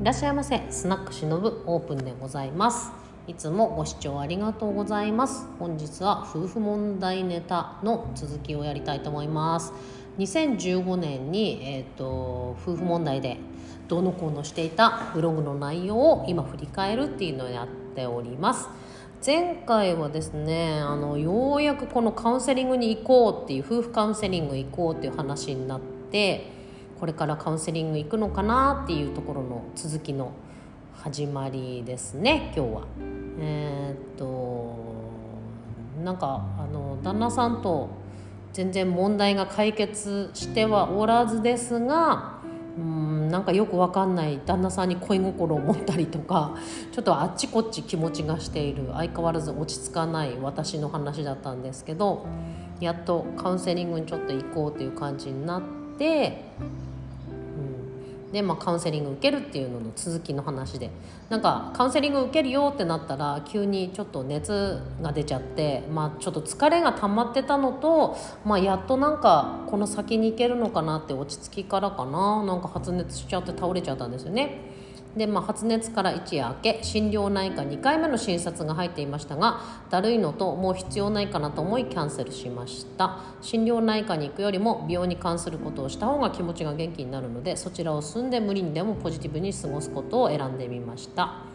いらっしゃいませ。スナックしのぶオープンでございます。いつもご視聴ありがとうございます。本日は夫婦問題ネタの続きをやりたいと思います。2015年に、えーと、夫婦問題でどうのこうのしていたブログの内容を今振り返るっていうのをやっております。前回はですねあのようやくこのカウンセリングに行こうっていう夫婦カウンセリング行こうっていう話になってこれからカウンセリング行くのかなっていうところの続きの始まりですね今日は。えー、っとなんかあの旦那さんと全然問題が解決してはおらずですがうんなんかよくわかんない旦那さんに恋心を持ったりとかちょっとあっちこっち気持ちがしている相変わらず落ち着かない私の話だったんですけどやっとカウンセリングにちょっと行こうという感じになって。で、まあ、カウンセリング受けるっていうのの続きの話でなんかカウンセリング受けるよってなったら急にちょっと熱が出ちゃって、まあ、ちょっと疲れが溜まってたのと、まあ、やっとなんかこの先に行けるのかなって落ち着きからかななんか発熱しちゃって倒れちゃったんですよね。で、まあ、発熱から一夜明け心療内科2回目の診察が入っていましたがだるいのともう必要ないかなと思いキャンセルしました。心療内科に行くよりも美容に関することをした方が気持ちが元気になるのでそちらを済んで無理にでもポジティブに過ごすことを選んでみました。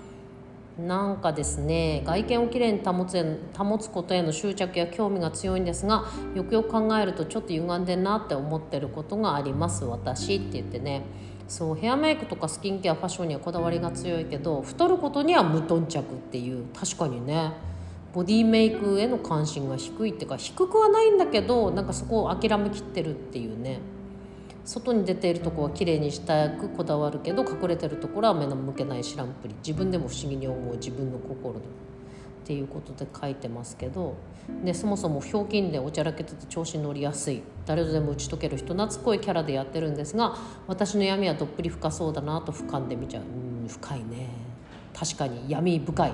なんかですね外見をきれいに保つ保つことへの執着や興味が強いんですがよくよく考えるとちょっと歪んでんなって思ってることがあります。私って言ってね。そうヘアメイクとかスキンケアファッションにはこだわりが強いけど太ることには無頓着っていう。確かにね。ボディメイクへの関心が低いっていうか低くはないんだけどなんかそこを諦めきってるっていうね。外に出ているとこは綺麗にしたくこだわるけど隠れてるところは目の向けない知らんぷり自分でも不思議に思う。自分の心で。っていうことで書いてますけどでそもそもひょうきんでおちゃらけてて調子に乗りやすい。誰とでも打ち解ける人懐っこいキャラでやってるんですが私の闇はどっぷり深そうだなと俯瞰で見ちゃう。うん深いね。確かに闇深い。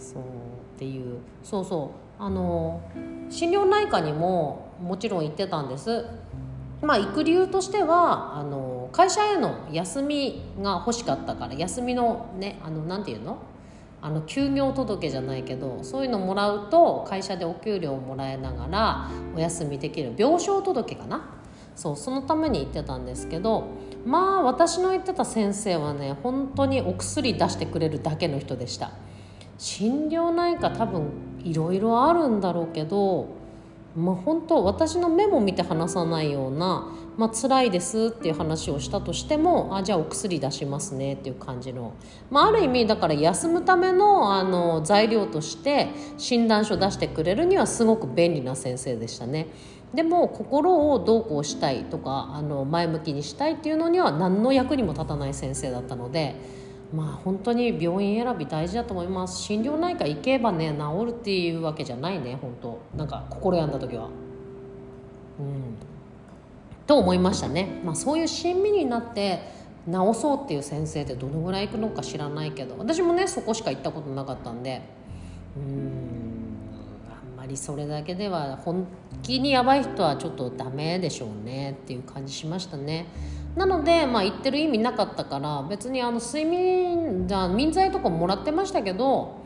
そうっていう。そうそう。あの心療内科にももちろん行ってたんです。まあ行く理由としてはあの会社への休みが欲しかったから休みのねあのなんていうの？あの休業届じゃないけどそういうのもらうと会社でお給料をもらいながらお休みできる病床届かな。そうそのために行ってたんですけどまあ私の言ってた先生はね本当にお薬出してくれるだけの人でした。心療内科多分いろいろあるんだろうけどまあ本当私の目も見て話さないようなまあ辛いですっていう話をしたとしてもあじゃあお薬出しますねっていう感じの、まあ、ある意味だから休むためのあの材料として診断書出してくれるにはすごく便利な先生でしたね。でも心をどうこうしたいとかあの前向きにしたいっていうのには何の役にも立たない先生だったのでまあ本当に病院選び大事だと思います。心療内科行けばね治るっていうわけじゃないね本当。なんか心病んだ時は。うん。と思いましたね、まあ、そういう親身になって治そうっていう先生ってどのぐらい行くのか知らないけど。私もねそこしか行ったことなかったんで。うんあん。まりそれだけでは本気にやばい人はちょっとダメでしょうねっていう感じしましたね。なのでまあ言ってる意味なかったから別にあの睡眠じゃ眠剤とかもらってましたけど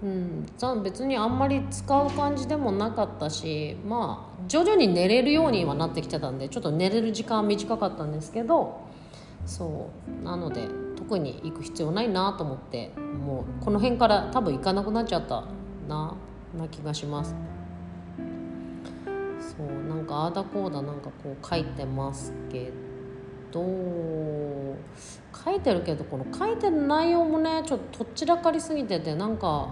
うん、別にあんまり使う感じでもなかったしまあ徐々に寝れるようにはなってきてたんでちょっと寝れる時間は短かったんですけどそうなので特に行く必要ないなと思ってもうこの辺から多分行かなくなっちゃったな。な気がします。そうなんかああだこうだなんかこう書いてますけど書いてるけどこの書いてる内容もねちょっととっちらかりすぎててなんか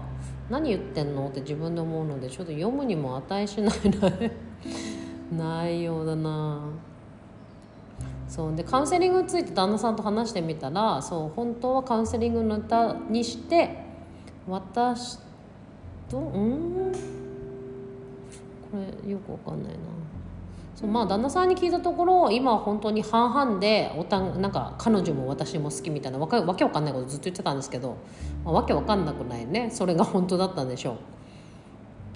何言ってんの？って自分で思うのでちょっと読むにも値しない 内容だな。そうでカウンセリングについて旦那さんと話してみたらそう本当はカウンセリングの歌にして私と？うん。これよくわかんないな。そうまあ旦那さんに聞いたところ今は本当に半々でおたんなんか彼女も私も好きみたいなわけわけわかんないことずっと言ってたんですけど、まあ、わけわかんなくないね。それが本当だったんでしょう。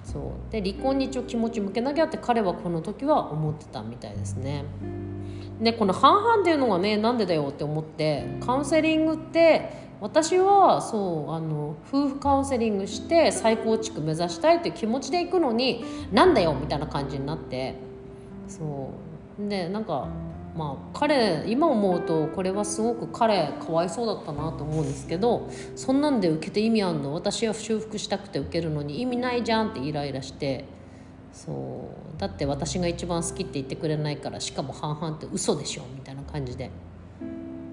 そう。で離婚に一応気持ち向けなきゃって彼はこの時は思ってたみたいですね。でこの半々っていうのがねなんでだよって思ってカウンセリングって私はそうあの夫婦カウンセリングして再構築目指したいっていう気持ちでいくのになんだよみたいな感じになって。そう。でなんかまあ彼今思うとこれはすごく彼かわいそうだったなと思うんですけどそんなんで受けて意味あんの？私は修復したくて受けるのに意味ないじゃんってイライラして。そう。だって私が一番好きって言ってくれないからしかも半々って嘘でしょみたいな感じで。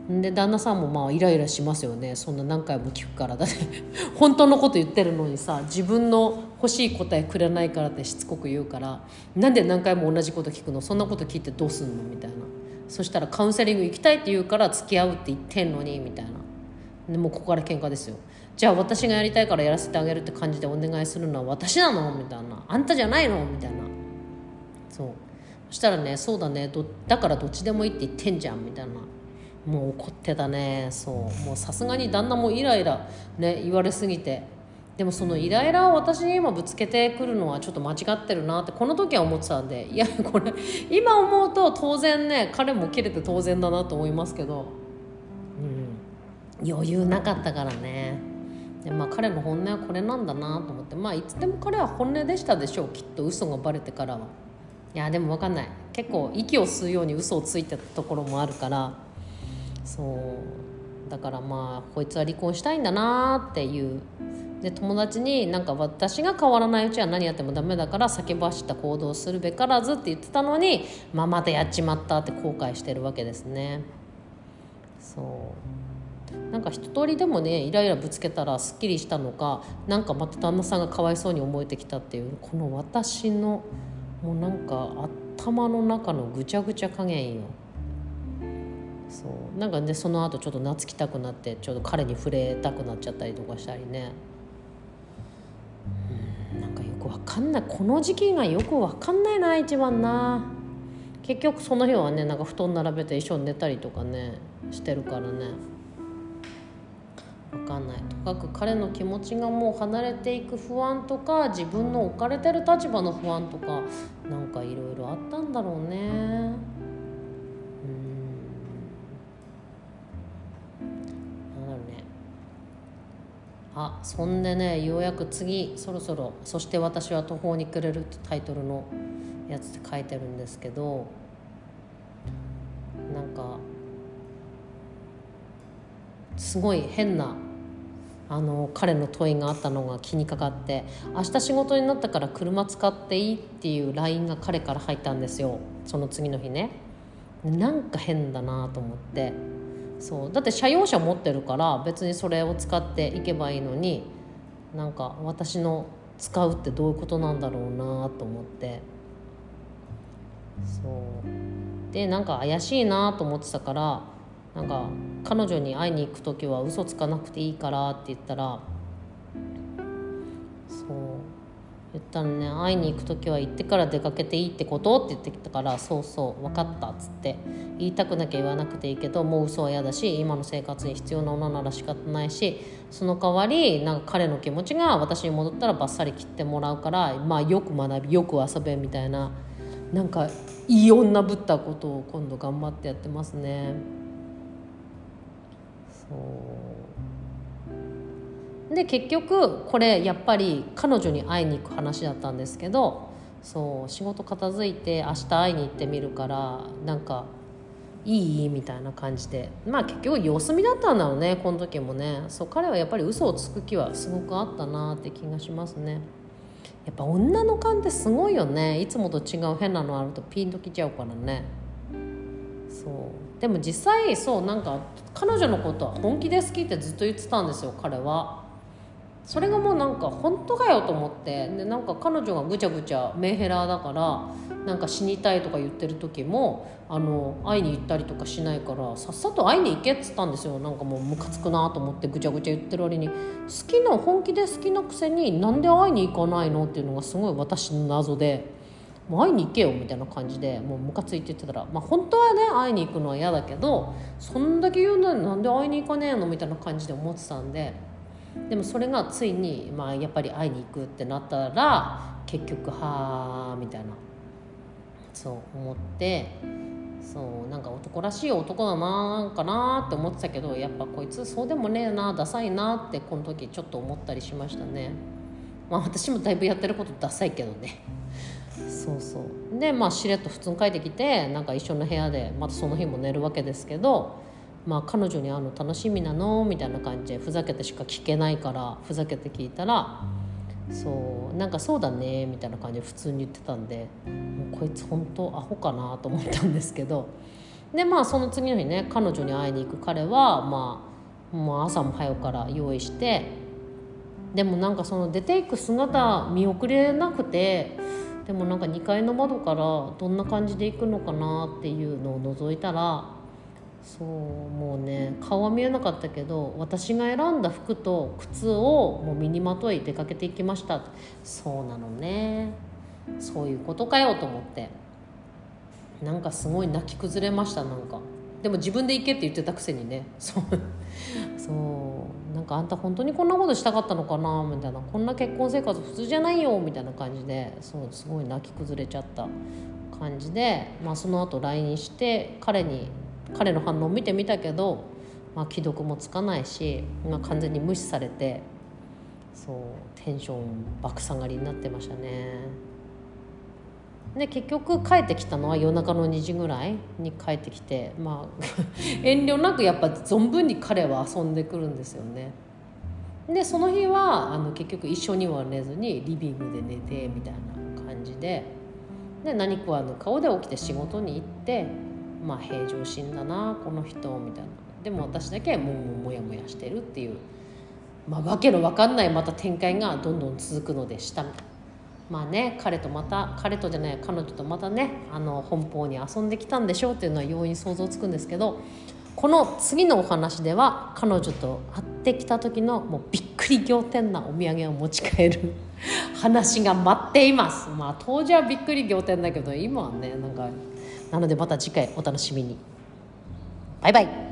で旦那さんもまあイライラしますよね。そんな何回も聞くからだって 本当のこと言ってるのにさ自分の欲しい答えくれないからってしつこく言うからなんで何回も同じこと聞くの？そんなこと聞いてどうすんの？みたいな。そしたらカウンセリング行きたいって言うから付き合うって言ってんのにみたいな。でもここから喧嘩ですよ。じゃあ私がやりたいからやらせてあげるって感じでお願いするのは私なの？みたいな。あんたじゃないの？みたいな。そう。そしたらねそうだね。だからどっちでもいいって言ってんじゃん。みたいな。もう怒ってたね。そう。もうさすがに旦那もイライラね言われすぎて。でもそのイライラを私に今ぶつけてくるのはちょっと間違ってるなってこの時は思ってたんでいやこれ今思うと当然ね彼も切れて当然だなと思いますけど、うん、余裕なかったからね。でまあ彼の本音はこれなんだなと思って。まあいつでも彼は本音でしたでしょう。きっと嘘がバレてからは。いやでも分かんない。結構息を吸うように嘘をついてたところもあるからそう。だからまあこいつは離婚したいんだなっていう。で友達になんか私が変わらないうちは何やってもダメだから先走った行動するべからずって言ってたのに、まあ、またやっちまったって後悔してるわけですね。そう。なんか一通りでもねイライラぶつけたらすっきりしたのかなんかまた旦那さんがかわいそうに思えてきたっていうこの私のもうなんか頭の中のぐちゃぐちゃ加減よ。そう。なんかねその後ちょっと懐きたくなってちょっと彼に触れたくなっちゃったりとかしたりね。うん。なんかよくわかんない。この時期がよくわかんないな一番な。結局その日はねなんか布団並べて一緒に寝たりとかねしてるからね。分かんない。とかく彼の気持ちがもう離れていく不安とか自分の置かれてる立場の不安とかなんかいろいろあったんだろうね。そんでねようやく次そろそろ「そして私は途方に暮れる」ってタイトルのやつで書いてるんですけどなんかすごい変なあの彼の問いがあったのが気にかかって「明日仕事になったから車使っていい?」っていう LINE が彼から入ったんですよその次の日ねなんか変だなと思ってそう。だって車用車持ってるから別にそれを使っていけばいいのになんか私の使うってどういうことなんだろうなと思って。そう。でなんか怪しいなと思ってたからなんか彼女に会いに行く時は嘘つかなくていいからって言ったらそう。言ったのね会いに行く時は行ってから出かけていいってこと？って言ってきたからそうそう分かったっつって言いたくなきゃ言わなくていいけどもう嘘は嫌だし今の生活に必要なものなら仕方ないしその代わりなんか彼の気持ちが私に戻ったらバッサリ切ってもらうからまあよく学びよく遊べみたいななんかいい女ぶったことを今度頑張ってやってますね。そうで結局これやっぱり彼女に会いに行く話だったんですけどそう仕事片付いて明日会いに行ってみるからなんかいい？みたいな感じで。まあ結局様子見だったんだろうねこの時もね。そう彼はやっぱり嘘をつく気はすごくあったなって気がしますね。やっぱ女の勘ってすごいよね。いつもと違う変なのあるとピンときちゃうからね。そう。でも実際そうなんか彼女のことは本気で好きってずっと言ってたんですよ彼は。それがもうなんか本当かよと思ってでなんか彼女がぐちゃぐちゃメンヘラだからなんか死にたいとか言ってる時もあの会いに行ったりとかしないからさっさと会いに行けっつったんですよなんかもうムカつくなと思ってぐちゃぐちゃ言ってる割に好きな本気で好きなくせになんで会いに行かないのっていうのがすごい私の謎で。もう会いに行けよみたいな感じでもうムカついて言ってたら、まあ、本当はね会いに行くのは嫌だけどそんだけ言うのになんで会いに行かねえのみたいな感じで思ってたんででもそれがついに、まあ、やっぱり会いに行くってなったら結局はあみたいな。そう思ってそうなんか男らしい男だなかなって思ってたけどやっぱこいつそうでもねえなダサいなってこの時ちょっと思ったりしましたね。まあ私もだいぶやってることダサいけどね。そうそう。でまあしれっと普通に帰ってきてなんか一緒の部屋でまたその日も寝るわけですけどまあ彼女に会うの楽しみなのみたいな感じでふざけてしか聞けないからふざけて聞いたらそうなんかそうだねみたいな感じで普通に言ってたんでもうこいつ本当アホかなと思ったんですけどでまあその次の日ね彼女に会いに行く彼はまあもう朝も早くから用意してでもなんかその出ていく姿見送れなくてでもなんか2階の窓からどんな感じで行くのかなっていうのを覗いたらそうもうね顔は見えなかったけど私が選んだ服と靴をもう身にまとい出かけていきました。そうなのね。そういうことかよと思って。なんかすごい泣き崩れましたなんか。でも自分で行けって言ってたくせにね。そう。そう。なんかあんた本当にこんなことしたかったのかな？みたいな。こんな結婚生活普通じゃないよ。みたいな感じで。そうすごい泣き崩れちゃった感じで、まあ、その後 LINE して彼に彼の反応を見てみたけど、まあ、既読もつかないし、まあ、完全に無視されてそうテンション爆下がりになってましたね。で結局帰ってきたのは夜中の2時ぐらいに帰ってきてまあ 遠慮なくやっぱ存分に彼は遊んでくるんですよね。でその日はあの結局一緒には寝ずにリビングで寝てみたいな感じでで何食わぬ顔で起きて仕事に行ってまあ平常心だなこの人みたいな。でも私だけもうモヤモヤしてるっていう。まあわけのわかんないまた展開がどんどん続くのでした。まあね彼とまた彼とじゃない彼女とまたねあの奔放に遊んできたんでしょうっていうのは容易に想像つくんですけどこの次のお話では彼女と会ってきた時のもうびっくり仰天なお土産を持ち帰る。話が待っています。まあ当時はびっくり仰天だけど今はねなんかなのでまた次回お楽しみに。バイバイ。